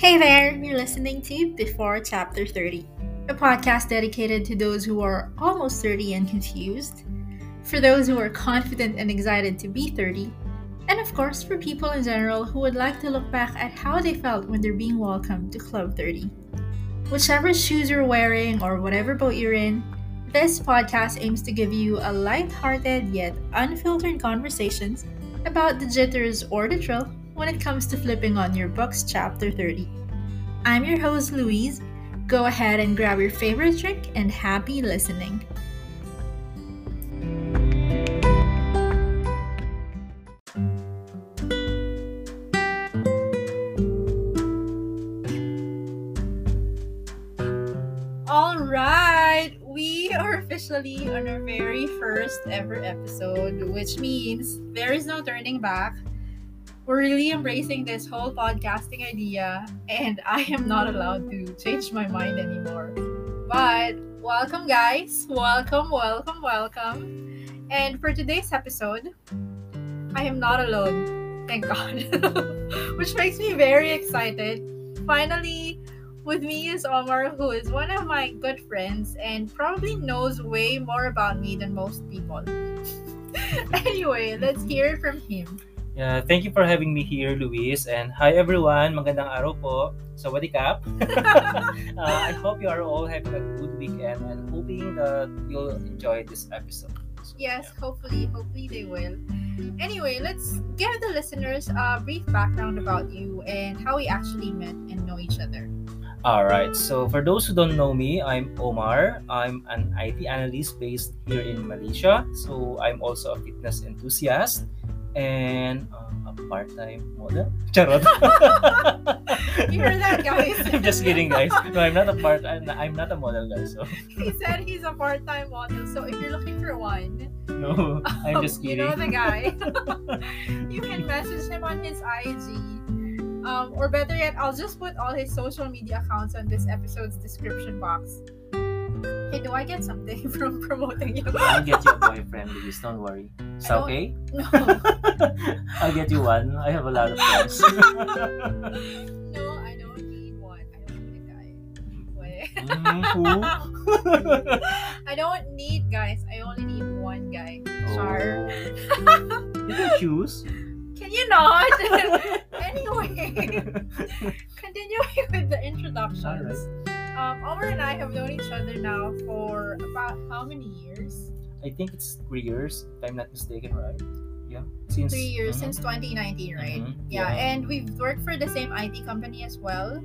Hey there, you're listening to Before Chapter 30, a podcast dedicated to those who are almost 30 and confused, for those who are confident and excited to be 30, and of course for people in general who would like to look back at how they felt when they're being welcomed to Club 30. Whichever shoes you're wearing or whatever boat you're in, this podcast aims to give you a light-hearted yet unfiltered conversations about the jitters or the thrill when it comes to flipping on your book's chapter 30. I'm your host, Louise. Go ahead and grab your favorite drink and happy listening. All right, we are officially on our very first ever episode, which means there is no turning back. We're really embracing this whole podcasting idea, and I am not allowed to change my mind anymore. But welcome, guys! Welcome, welcome, welcome. And for today's episode, I am not alone. Thank God. Which makes me very excited. Finally, with me is Omar, who is one of my good friends and probably knows way more about me than most people. anyway, let's hear from him. Yeah, thank you for having me here, Luis. And hi everyone, magandang araw po. Sawadee kap. uh, I hope you are all having a good weekend and hoping that you'll enjoy this episode. So, Yes, yeah. hopefully, hopefully they will. Anyway, let's give the listeners a brief background about you and how we actually met and know each other. All right. So for those who don't know me, I'm Omar. I'm an IT analyst based here in Malaysia. So I'm also a fitness enthusiast and um, a part-time model. Charot. You heard that, guys? I'm just kidding, guys. No, I'm not a part. I'm not, I'm not a model, guys. So He said he's a part-time model, so if you're looking for one, no, I'm just kidding. you know the guy. you can message him on his IG. Um, or better yet, I'll just put all his social media accounts on this episode's description box. Hey, do I get something from promoting you? I'll get you a boyfriend, Luis. Don't worry. Is that okay? No. I'll get you one. I have a lot of friends. No, I don't need one. I don't need a guy. Wait. Mm, who? I don't need guys. I only need one guy. Char. Oh. You can choose. Can you not? anyway, continuing with the introductions. Um, Omar and I have known each other now for about how many years? I think it's three years, if I'm not mistaken, right? Yeah. Since Three years Mhm. since 2019, right? Mhm. Yeah, and we've worked for the same IT company as well.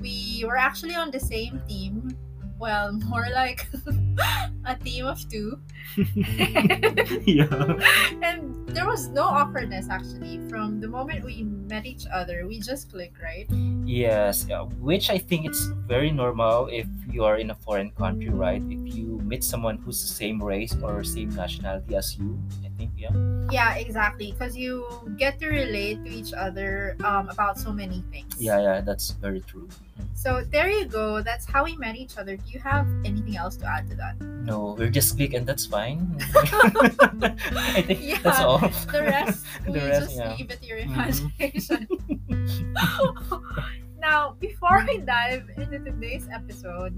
We were actually on the same team. Well, more like a team of two. yeah. and there was no awkwardness actually. From the moment we met each other, we just clicked, right? Yes, yeah, which I think it's very normal if you are in a foreign country, right? If you meet someone who's the same race or same nationality as you, I think, yeah. Yeah, exactly. Because you get to relate to each other um, about so many things. Yeah, yeah, that's very true. So there you go. That's how we met each other. Do you have anything else to add to that? No, we're just click and that's fine. I think Yeah, that's all. The rest, The we rest, just yeah. leave it to your Mhm. imagination. now, before we dive into today's episode,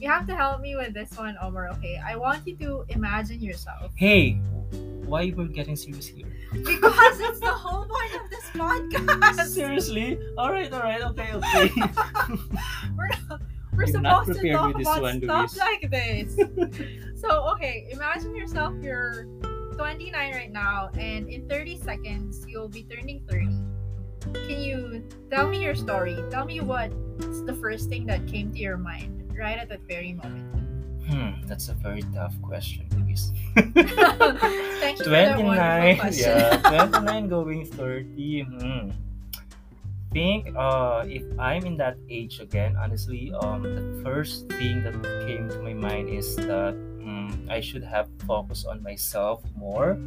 you have to help me with this one, Omar. Okay, I want you to imagine yourself Hey, why are we're getting serious here? because it's the whole point of this podcast. Seriously? All right, all right, okay, okay. we're we're not supposed to talk about stuff Luis. like this. so okay, imagine yourself you're 29 right now, and in 30 seconds you'll be turning 30. Can you tell me your story? Tell me what's the first thing that came to your mind right at that very moment. Hmm, that's a very tough question, Luis. Thank you for that wonderful 29, question. yeah, 29 going 30. Hmm. Think uh if I'm in that age again, honestly, um the first thing that came to my mind is that mm, I should have focused on myself more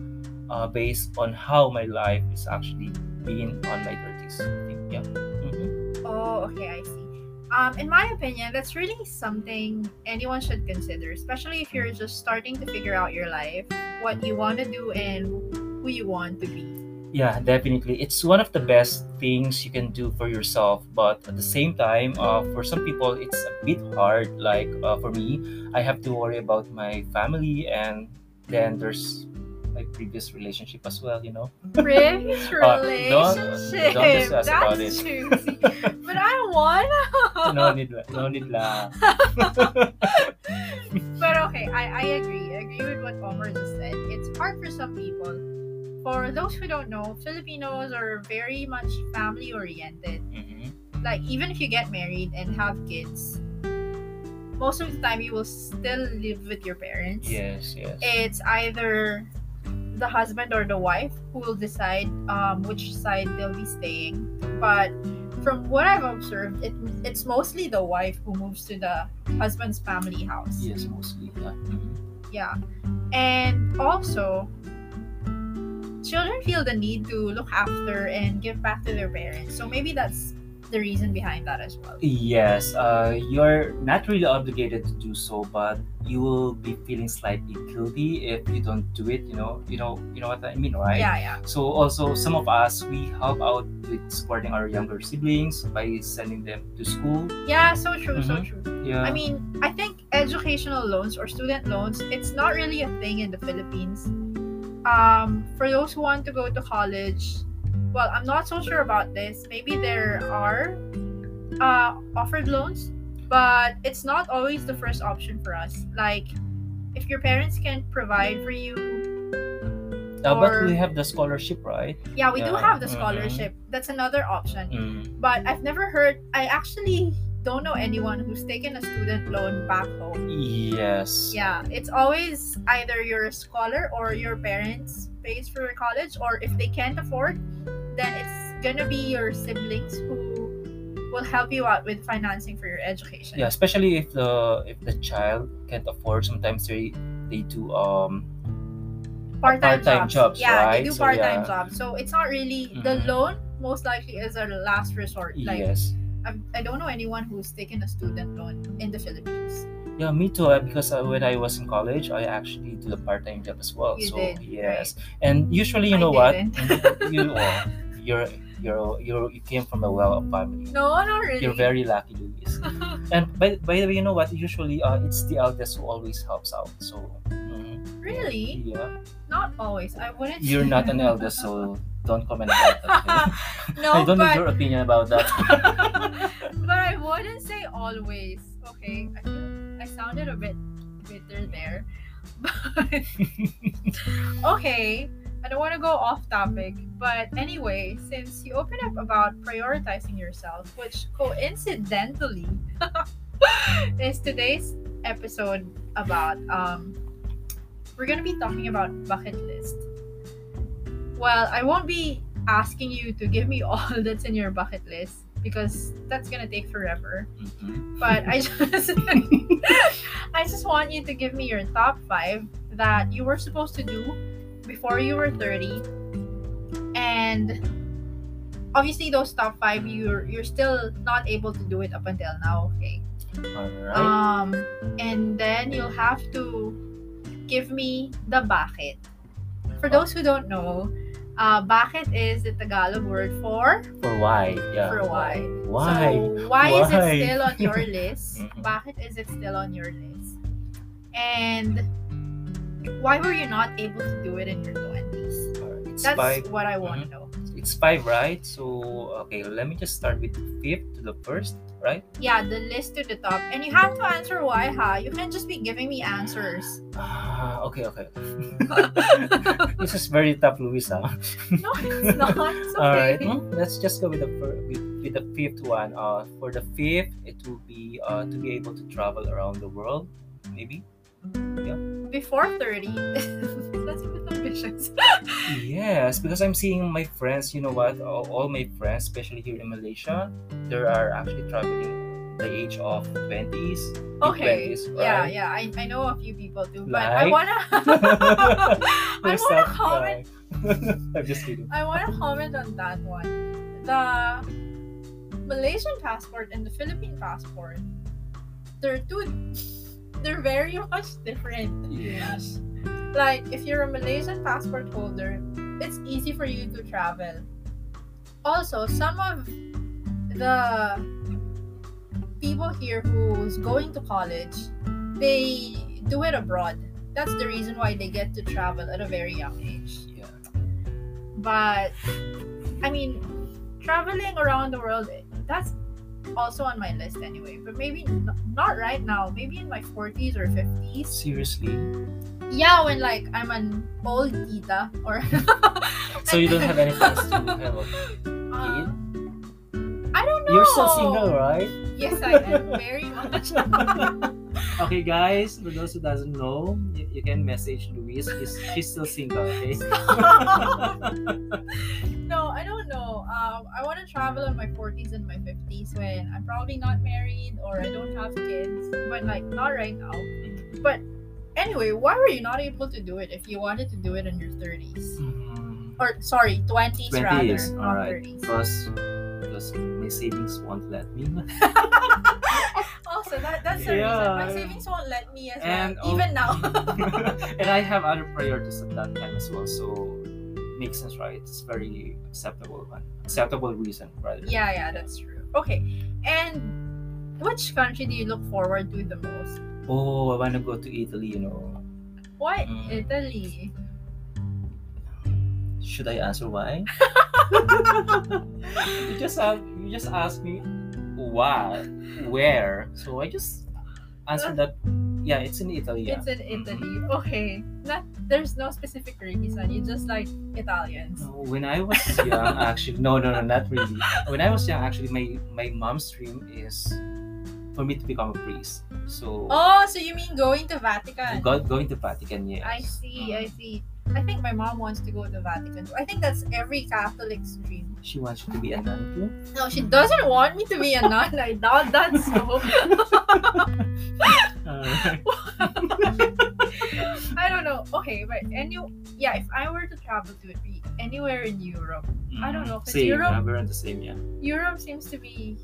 uh based on how my life is actually being on my 30s. I think, yeah. Mhm. Oh, okay, I see. Um, in my opinion, that's really something anyone should consider, especially if you're just starting to figure out your life, what you want to do, and who you want to be. Yeah, definitely. It's one of the best things you can do for yourself, but at the same time, uh, for some people, it's a bit hard. Like uh, for me, I have to worry about my family, and then there's my previous relationship as well. You know. Previous Uh, don't- relationship. don't discuss That's about it. juicy. but I wanna. no need, no need la. but okay, I, I agree. I agree with what Omar just said. It's hard for some people. For those who don't know, Filipinos are very much family oriented. Mhm. Like even if you get married and have kids, most of the time you will still live with your parents. Yes, yes. It's either the husband or the wife who will decide um, which side they'll be staying. But from what I've observed, it it's mostly the wife who moves to the husband's family house. Yes, mostly. Yeah. Mhm. Yeah. And also, children feel the need to look after and give back to their parents. So maybe that's the reason behind that as well. Yes, uh, you're not really obligated to do so, but you will be feeling slightly guilty if you don't do it. You know, you know, you know what I mean, right? Yeah, yeah. So also, some of us we help out with supporting our younger siblings by sending them to school. Yeah, so true, so Mhm. true. Yeah. I mean, I think educational loans or student loans, it's not really a thing in the Philippines. Um, for those who want to go to college, well, I'm not so sure about this. Maybe there are uh, offered loans, but it's not always the first option for us. Like, if your parents can't provide for you, Uh, but or- we have the scholarship, right? yeah, we do have the mhm. scholarship. That's another option. Mm. But I've never heard, I actually don't know anyone who's taken a student loan back home. Yes. Yeah, it's always either you're a scholar or your parents pays for your college, or if they can't afford, then it's gonna be your siblings who will help you out with financing for your education. Yeah, especially if the if the child can't afford. Sometimes they they do um part-time, part-time jobs, Yeah, right? they do part-time yeah. jobs. So it's not really the Mhm. loan. Most likely is a last resort. Like yes. I, I don't know anyone who's taken a student loan in the Philippines. Yeah, me too. uh, Because uh, when I was in college, I actually did a part-time job as well. You so did, yes, and usually, you I know what? didn't. you oh, you're you're you're you came from a well-off family. No, not really. You're very lucky, Luis. and by, by the way, you know what? Usually, uh, it's the eldest who always helps out. So. mhm, really? Yeah. Not always. I wouldn't. You're not an eldest, so don't comment about that. no, I don't but need your opinion about that. but I wouldn't say always. Okay, I I sounded a bit bitter there, but okay. I don't want to go off topic, but anyway, since you open up about prioritizing yourself, which coincidentally is today's episode about, um, we're gonna be talking about bucket list. Well, I won't be asking you to give me all that's in your bucket list because that's gonna take forever. Mhm. But I just I just want you to give me your top five that you were supposed to do before you were 30. And obviously those top five you're you're still not able to do it up until now, okay? Alright. Um and then you'll have to give me the bucket. For those who don't know, uh, bakit is the Tagalog word for For why? Yeah. for why. Why? So why, is Why? it still on your list? Bakit is it still on your list? And why were you not able to do it in your 20s? Alright, It's That's five. what I want to Mhm. know. It's five, right? So okay, let me just start with the fifth to the first, right? Yeah, the list to the top. And you have to answer why, ha? You can't just be giving me answers. Ah, okay, okay. this is very tough, Luisa. No, it's not. It's All right, okay. hmm, let's just go with the with, with the fifth one. Uh, for the fifth, it will be uh to be able to travel around the world, maybe. Before 30, that's a bit ambitious. Yes, because I'm seeing my friends. You know what? All, all my friends, especially here in Malaysia, they are actually traveling the age of twenties. Okay. 20s, Yeah, right? yeah. I, I know a few people too. But I wanna I wanna comment. I'm just kidding. I want to comment on that one. The Malaysian passport and the Philippine passport, they're two, they're very much different. Yes. Like, if you're a Malaysian passport holder, it's easy for you to travel. Also, some of the people here who's going to college, they do it abroad. That's the reason why they get to travel at a very young age. Yeah. But I mean, traveling around the world, that's also on my list anyway. But maybe n- not right now. Maybe in my 40s or 50s. Seriously? Yeah, when like I'm an old tita or. So you don't have any plans to have a Uh, I don't know. You're still single, right? Yes, I am very much. okay, guys, for those who doesn't know, you, you can message Luis. She's, she's still single, okay? no, I don't know. Um, I want to travel in my 40s and my 50s when I'm probably not married or I don't have kids, but like not right now. But anyway, why were you not able to do it if you wanted to do it in your 30s? Mm, Or sorry, 20s, 20 rather, not alright. 30s. Because, because my savings won't let me. Also, that, that's the reason. My savings won't let me as And, well, even now. and I have other priorities at that time as well, so makes sense, right? It's very acceptable one. Acceptable reason, rather. Yeah, yeah, that's true. Okay, and which country do you look forward to the most? Oh, I want to go to Italy, you know. Why Mm. Italy? Should I answer why? you just ask, you just asked me why, where. So I just answered that. Yeah, it's in Italy. Yeah. It's in Italy. Okay, not there's no specific reason. You just like Italians. No, When I was young, actually, no, no, no, not really. When I was young, actually, my my mom's dream is for me to become a priest. So, Oh, so you mean going to Vatican? go, going to Vatican, yes. I see. I uh-huh. see. I think my mom wants to go to Vatican. I think that's every Catholic's dream. She wants you to be a nun too. No, she doesn't want me to be a nun. I doubt that so. Alright. I don't know. Okay, but any yeah, if I were to travel to it, be anywhere in Europe. I don't know, 'cause Same, Europe- yeah, we're on the same, yeah. Europe seems to be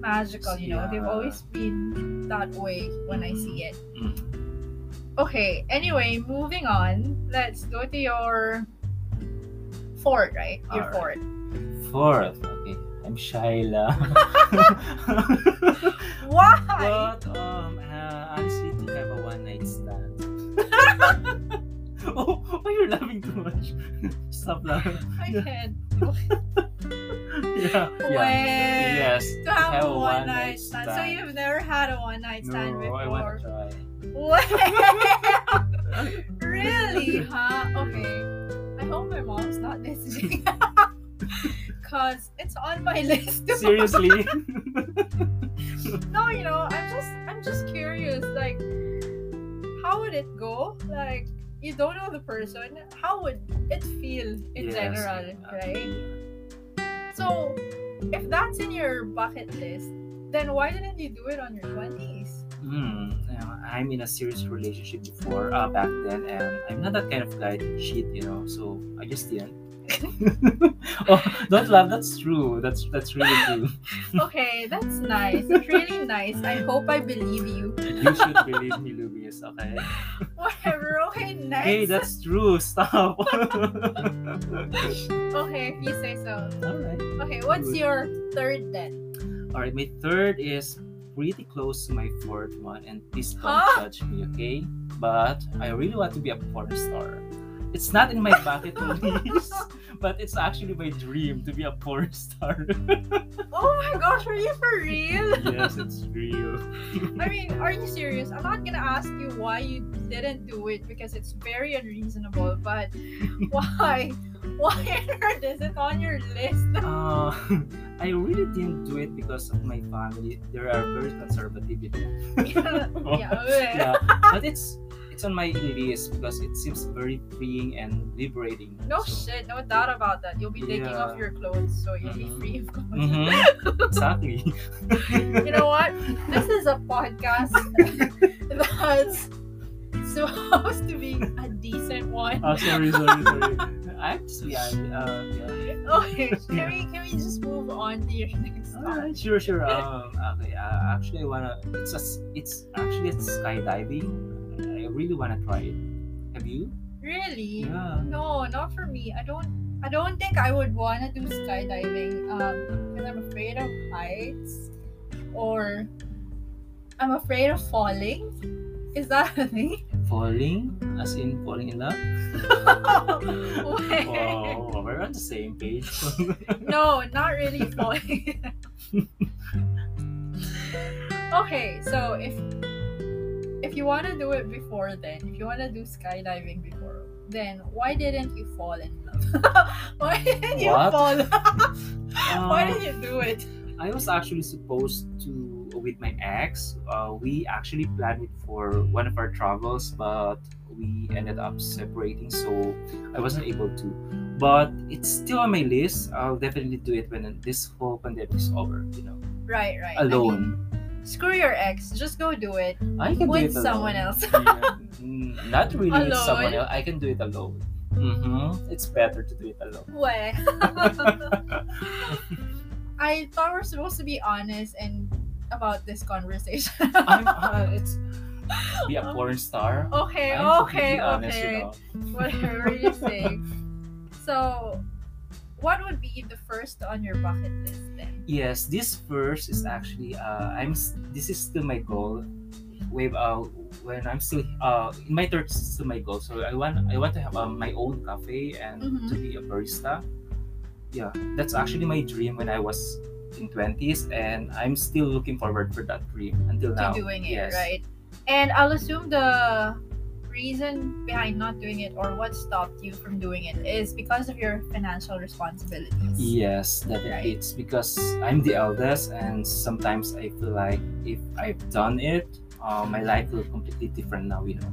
magical, you know. They've always been that way when I see it. Mm. Okay, anyway, moving on. Let's go to your fort, right? Your Alright. fort. Fourth, okay. I'm Shaila. Why? You're laughing too much? Stop laughing. I can't. Yeah. Well, yeah. Yes. to have, have a a one night one-night stand. So you've never had a one night stand No, before. I want to try. Wow. really? Huh? Okay. I hope my mom's not listening. Cause it's on my list. Seriously? no, you know, I'm just I'm just curious, like how would it go? Like you don't know the person. How would it feel in Yes, general, right? So if that's in your bucket list, then why didn't you do it on your twenties? Hmm. I'm in a serious relationship before, uh, back then, and I'm not that kind of guy to cheat, you know. So I just didn't. oh, don't laugh. That's true. That's that's really true. Okay, that's nice. It's really nice. I hope I believe you. You should believe me, Luis. Okay. Whatever. Okay, next. Hey, that's true. Stop. okay. If you say so. All right. Okay, what's Good. your third then? All right. My third is pretty close to my fourth one, and please don't Huh? judge me, okay? But I really want to be a porn star. It's not in my bucket list, but it's actually my dream to be a porn star. Oh my gosh, are you for real? yes, it's real. I mean, are you serious? I'm not gonna ask you why you didn't do it because it's very unreasonable, but why? Why is it on your list? Uh, I really didn't do it because of my family. They are very conservative. Yeah, okay. yeah, but it's it's on my list because it seems very freeing and liberating. No so, shit, no doubt about that. You'll be taking Yeah. off your clothes, so you'll be Mhm. free of clothes. Mhm, exactly. you know what? This is a podcast that's supposed to be a decent one. Oh, sorry, sorry, sorry. Actually, I, uh, yeah. Okay, can we can we just move on to your next one? Sure, sure. Um, okay. Uh, actually, I wanna. It's a. It's actually a skydiving. I really wanna try it. Have you? Really? Yeah. No, not for me. I don't. I don't think I would want to do skydiving. Um, because I'm afraid of heights, or I'm afraid of falling. Is that a thing? Falling, as in falling in love. Wait. Oh, we're on the same page. No, not really falling. okay, so if if you want to do it before then, if you want to do skydiving before, then why didn't you fall in love? why didn't you What? fall? why Uh, did you do it? I was actually supposed to with my ex. Uh, we actually planned it for one of our travels, but we ended up separating, so I wasn't able to. But it's still on my list. I'll definitely do it when this whole pandemic is over. You know, Right, right. I mean, alone. Screw your ex. Just go do it I, can do with it alone. someone else. Yeah. Mm, Not really with someone else. I can do it alone. Mm-hmm. It's better to do it alone. Way. I thought we're supposed to be honest and about this conversation. I'm, uh, it's be a porn star. okay, I'm okay, honest, you okay. know. Whatever you say. So, what would be the first on your bucket list then? Yes, this first is actually uh, I'm this is still my goal. With uh, when I'm still uh in my third is still my goal. So I want I want to have um, my own cafe and Mhm. to be a barista. Yeah, that's actually my dream when I was in twenties, and I'm still looking forward for that dream until To now. doing it, yes. right? And I'll assume the reason behind not doing it or what stopped you from doing it is because of your financial responsibilities. Yes, definitely. Right. It's because I'm the eldest, and sometimes I feel like if I've done it, uh, my life will completely different now. You know.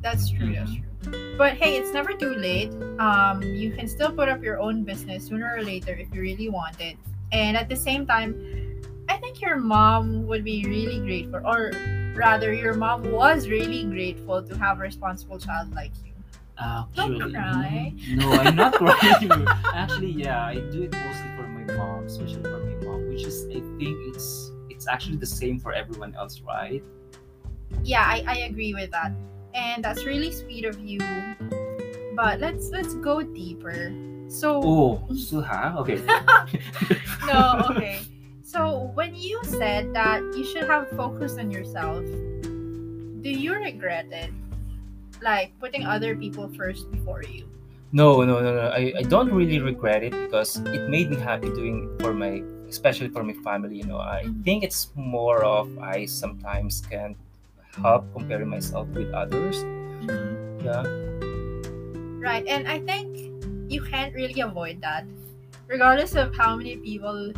That's true. That's Mhm. true. But hey, it's never too late. Um, you can still put up your own business sooner or later if you really want it. And at the same time, I think your mom would be really grateful, or rather, your mom was really grateful to have a responsible child like you. Actually, Don't cry. no, I'm not crying. Actually, yeah, I do it mostly for my mom, especially for my mom, which is I think it's it's actually the same for everyone else, right? Yeah, I, I agree with that, and that's really sweet of you. But let's let's go deeper. So Oh, still have okay. no, okay. So when you said that you should have focused on yourself, do you regret it? Like putting other people first before you? No, no, no, no. I, I don't really regret it because it made me happy doing it for my, especially for my family. You know, I Mhm. think it's more of I sometimes can't help comparing myself with others. Yeah. Right, and I think you can't really avoid that. Regardless of how many people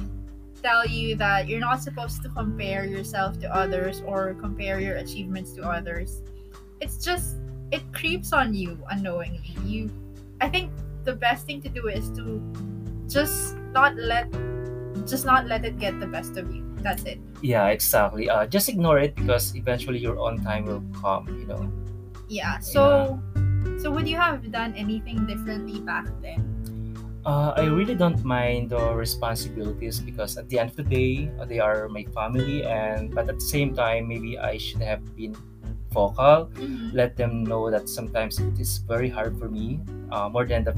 tell you that you're not supposed to compare yourself to others or compare your achievements to others, it's just it creeps on you unknowingly. You I think the best thing to do is to just not let just not let it get the best of you. That's it. Yeah, exactly. Uh, just ignore it because eventually your own time will come. You know. Yeah. So so would you have done anything differently back then? Uh, I really don't mind the responsibilities because at the end of the day, they are my family, and but at the same time, maybe I should have been vocal. Let them know that sometimes it is very hard for me. Uh, more than the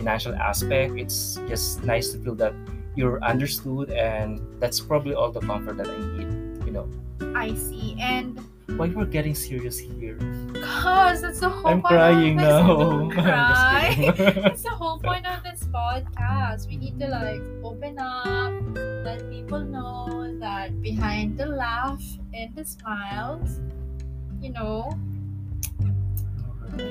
financial aspect, it's just nice to feel that you're understood, and that's probably all the comfort that I need. You know, I see. And why we're getting serious here? Cause that's the whole I'm point crying of this. now. Don't I'm just cry. kidding. that's the whole point of this podcast. We need to like open up, let people know that behind the laugh and the smiles, you know,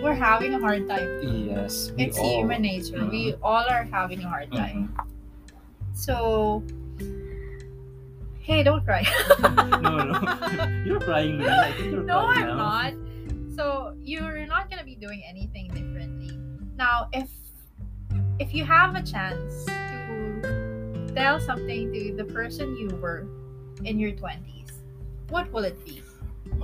we're having a hard time. yes, It's all. human nature. We all are having a hard time. Mhm. So, hey, don't cry. no, no. You're crying, Lily. I think you're no, crying I'm now. not. So you're not gonna be doing anything differently. Now, if if you have a chance to tell something to the person you were in your twenties, what will it be?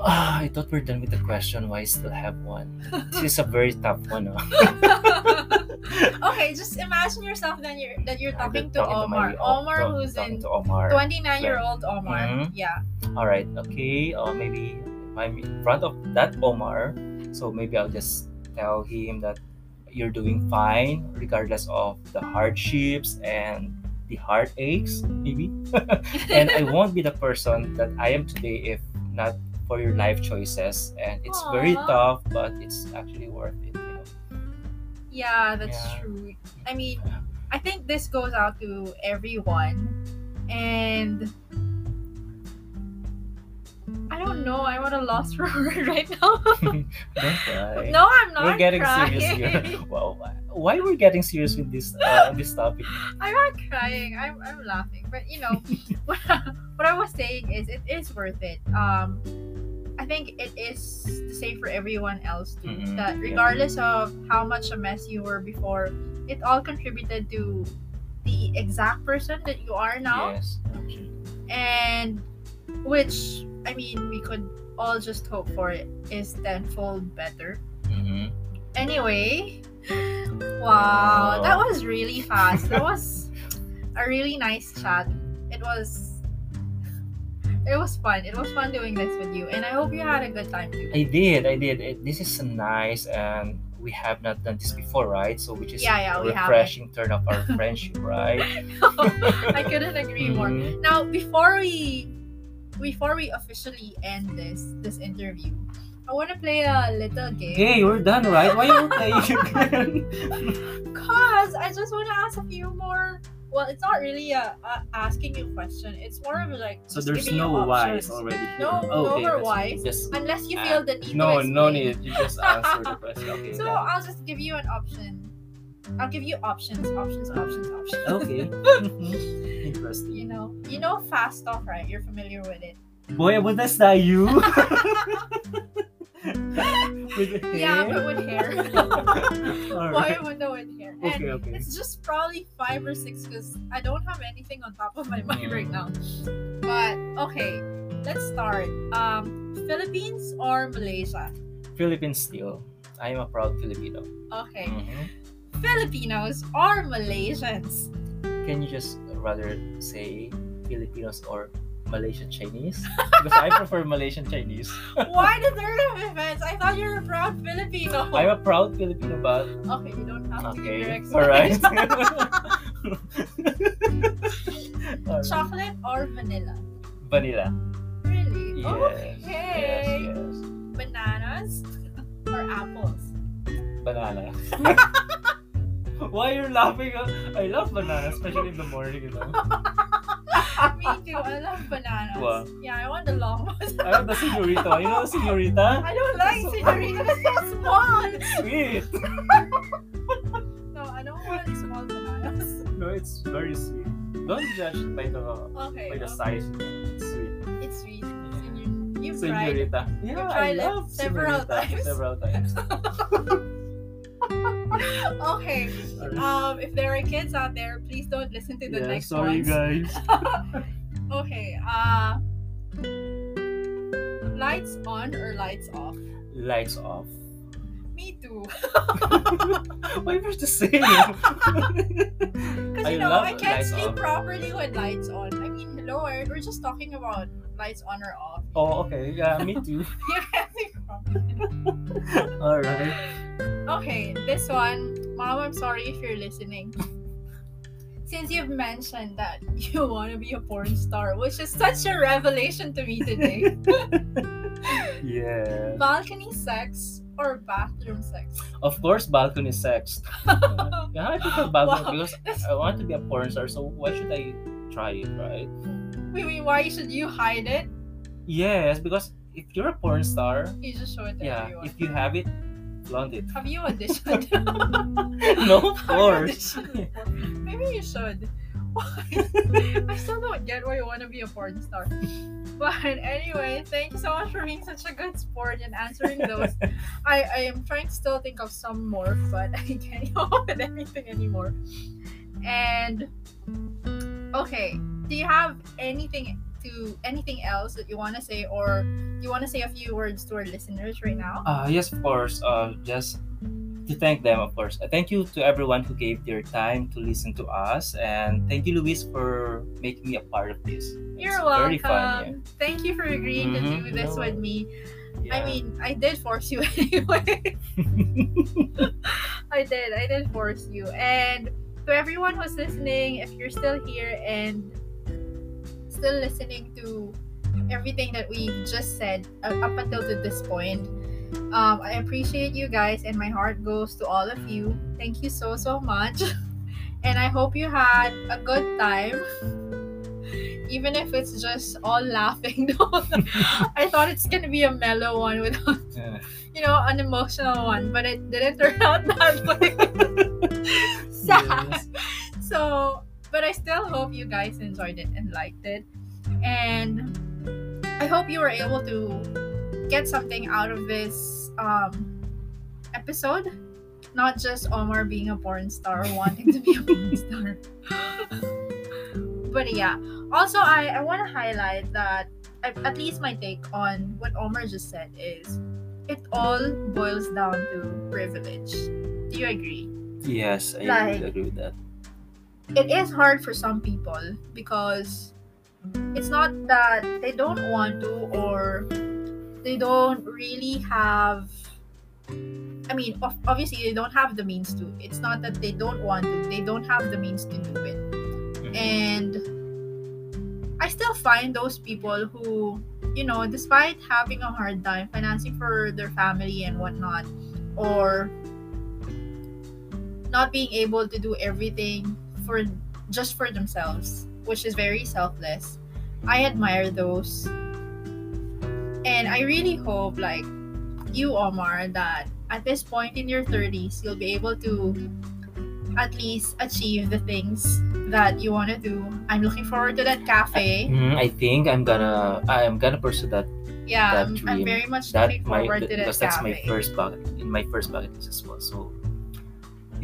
Ah, I thought we're done with the question. Why I still have one? This is a very tough one. Oh. okay, just imagine yourself then you're that you're I've talking been to Omar. Omar who's talking in Omar. 29 year old Omar. Mhm. Yeah. All right, okay. Uh, maybe I'm in front of that Omar, so maybe I'll just tell him that you're doing fine regardless of the hardships and the heartaches maybe and i won't be the person that i am today if not for your life choices and it's very tough but it's actually worth it you know Yeah, that's Yeah. true. I mean, I think this goes out to everyone. And I. I'm at a loss for word right now. don't cry no, I'm not. we're getting crying. serious here well why we're getting serious with this uh, this topic I'm not crying. I'm, I'm laughing. But you know, what, what I was saying is it is worth it. Um, I think it is the same for everyone else too. Mhm, That yeah. regardless of how much a mess you were before, it all contributed to the exact person that you are now. yes. And which I mean, we could all just hope for it is tenfold better. Mhm. Anyway, wow, Wow. that was really fast. That was a really nice chat. It was it was fun. It was fun doing this with you, and I hope you had a good time too. I did, I did. It, this is nice, and we have not done this before, right? So, which is Yeah, yeah, a we haven't. refreshing turn of our friendship, right? I couldn't agree more. Mhm. Now, before we before we officially end this this interview, I want to play a little game. Hey, we're done, right? Why are you playing again? Cause I just want to ask a few more. Well, it's not really a, a asking you question. It's more of like so there's no options. already here. No, oh, okay, no more that's- Just Unless you feel the need no, to no need. You just answer the question. Okay. So I'll just give you an option. I'll give you options, options, options, options. okay. Interesting. You know, you know fast talk, right? You're familiar with it. Boy, was that not you? with Yeah, hair? but with hair. All right. window with hair? And Okay, okay. It's just probably five or six because I don't have anything on top of my mind right now. But okay, let's start. Um, Philippines or Malaysia? Philippines still. I am a proud Filipino. Okay, Mhm. Filipinos or Malaysians? Can you just rather say Filipinos or Malaysian Chinese? Because I prefer Malaysian Chinese. Why the third of offense? I thought you were a proud Filipino. I'm a proud Filipino, but Okay, you don't have to give your okay. Alright. explanation. Alright. Chocolate or vanilla? Vanilla. Really? Yes. Okay. Yes, yes. Bananas or apples? Banana. Why you're laughing? I love banana, especially in the morning, you know. Me too. I love bananas. Wow. Yeah, I want the long ones. I love the senorita. You know the senorita? I don't like So- senorita. It's so small. Sweet. No, I don't want small bananas. No, it's very sweet. Don't judge by the Okay. by the okay. size. It's sweet. It's sweet. You've tried. Senorita. Yeah, I tried it love several senorita times. several times. Okay. Um, if there are kids out there, please don't listen to the Yeah, next sorry ones. guys. Okay. Uh, lights on or lights off? Lights off. Me too. Why was the same? Because you know, I can't sleep off. properly with lights on. I mean, hello, we're just talking about lights on or off. oh, okay. Yeah, me too. You can't sleep properly. All right. Okay, this one, Mom, I'm sorry if you're listening. Since you've mentioned that you want to be a porn star, which is such a revelation to me today, Yeah. balcony sex or bathroom sex? Of course, balcony sex. Yeah, I prefer balcony Wow. because I want to be a porn star. So why should I try it, right? Wait, wait, why should you hide it? Yes, because if you're a porn star, You just show it to yeah, everyone. if you have it, flaunt it. Have you auditioned? no, of Have you course. Maybe you should. Why? I still don't get why you want to be a porn star. But anyway, thank you so much for being such a good sport and answering those. I, I am trying to still think of some more, but I can't come up with anything anymore. And okay, do you have anything to anything else that you want to say, or do you want to say a few words to our listeners right now? Uh, yes, of course. Uh, just to thank them, of course. Uh, thank you to everyone who gave their time to listen to us, and thank you, Luis, for making me a part of this. You're It's welcome. Very fun. Thank you for agreeing to Mhm, do this no with me. I mean, I did force you anyway. I did. I did force you. And to everyone who's listening, if you're still here and still listening to everything that we just said up until to this point, um, I appreciate you guys, and my heart goes to all of you. Thank you so so much, and I hope you had a good time. Even if it's just all laughing, I thought it's gonna be a mellow one with Yeah. you know, an emotional one, but it didn't turn out that way. Sad. Yes. So, but I still hope you guys enjoyed it and liked it. And I hope you were able to get something out of this um, episode. Not just Omar being a porn star or wanting to be a porn star. but yeah. Also, I, I want to highlight that at at least my take on what Omar just said is it all boils down to privilege. Do you agree? Yes, I Like- agree with that. It is hard for some people because it's not that they don't want to or they don't really have I mean, obviously they don't have the means to. It's not that they don't want to. They don't have the means to do it. Mhm. And I still find those people who, you know, despite having a hard time financing for their family and whatnot, or not being able to do everything for just for themselves, which is very selfless. I admire those. And I really hope, like you, Omar, that at this point in your 30s, you'll be able to at least achieve the things that you want to do. I'm looking forward to that cafe. Mm, I think I'm gonna I'm gonna pursue that Yeah, that I'm. I'm very much that looking my forward to that because that's my first bucket in my first bucket list as well. So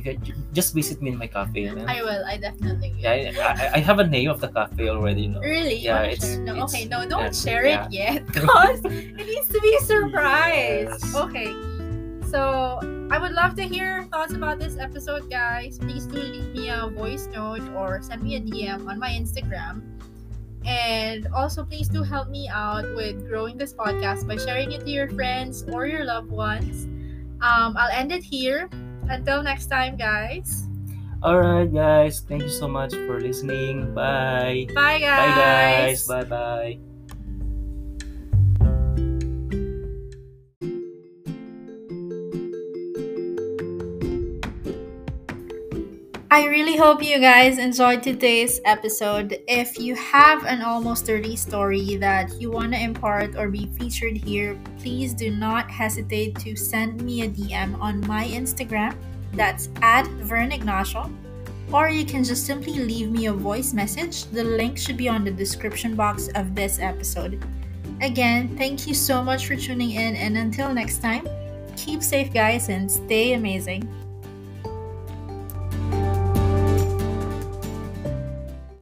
you can just visit me in my cafe. man. I will. I definitely will. yeah, I, I, have a name of the cafe already. You know. Really? Yeah, it's- share? no. it's- okay, no, don't yeah, share yeah. it yet, cause it needs to be a surprise. Yes. Okay, so I would love to hear your thoughts about this episode, guys. Please do leave me a voice note or send me a DM on my Instagram. And also, please do help me out with growing this podcast by sharing it to your friends or your loved ones. Um, I'll end it here. Until next time, guys. All right, guys. Thank you so much for listening. Bye. Bye, guys. Bye, guys. Bye, bye. I really hope you guys enjoyed today's episode. If you have an almost 30 story that you want to impart or be featured here, please do not hesitate to send me a DM on my Instagram. That's at Vern Ignacio. Or you can just simply leave me a voice message. The link should be on the description box of this episode. Again, thank you so much for tuning in, and until next time, keep safe, guys, and stay amazing.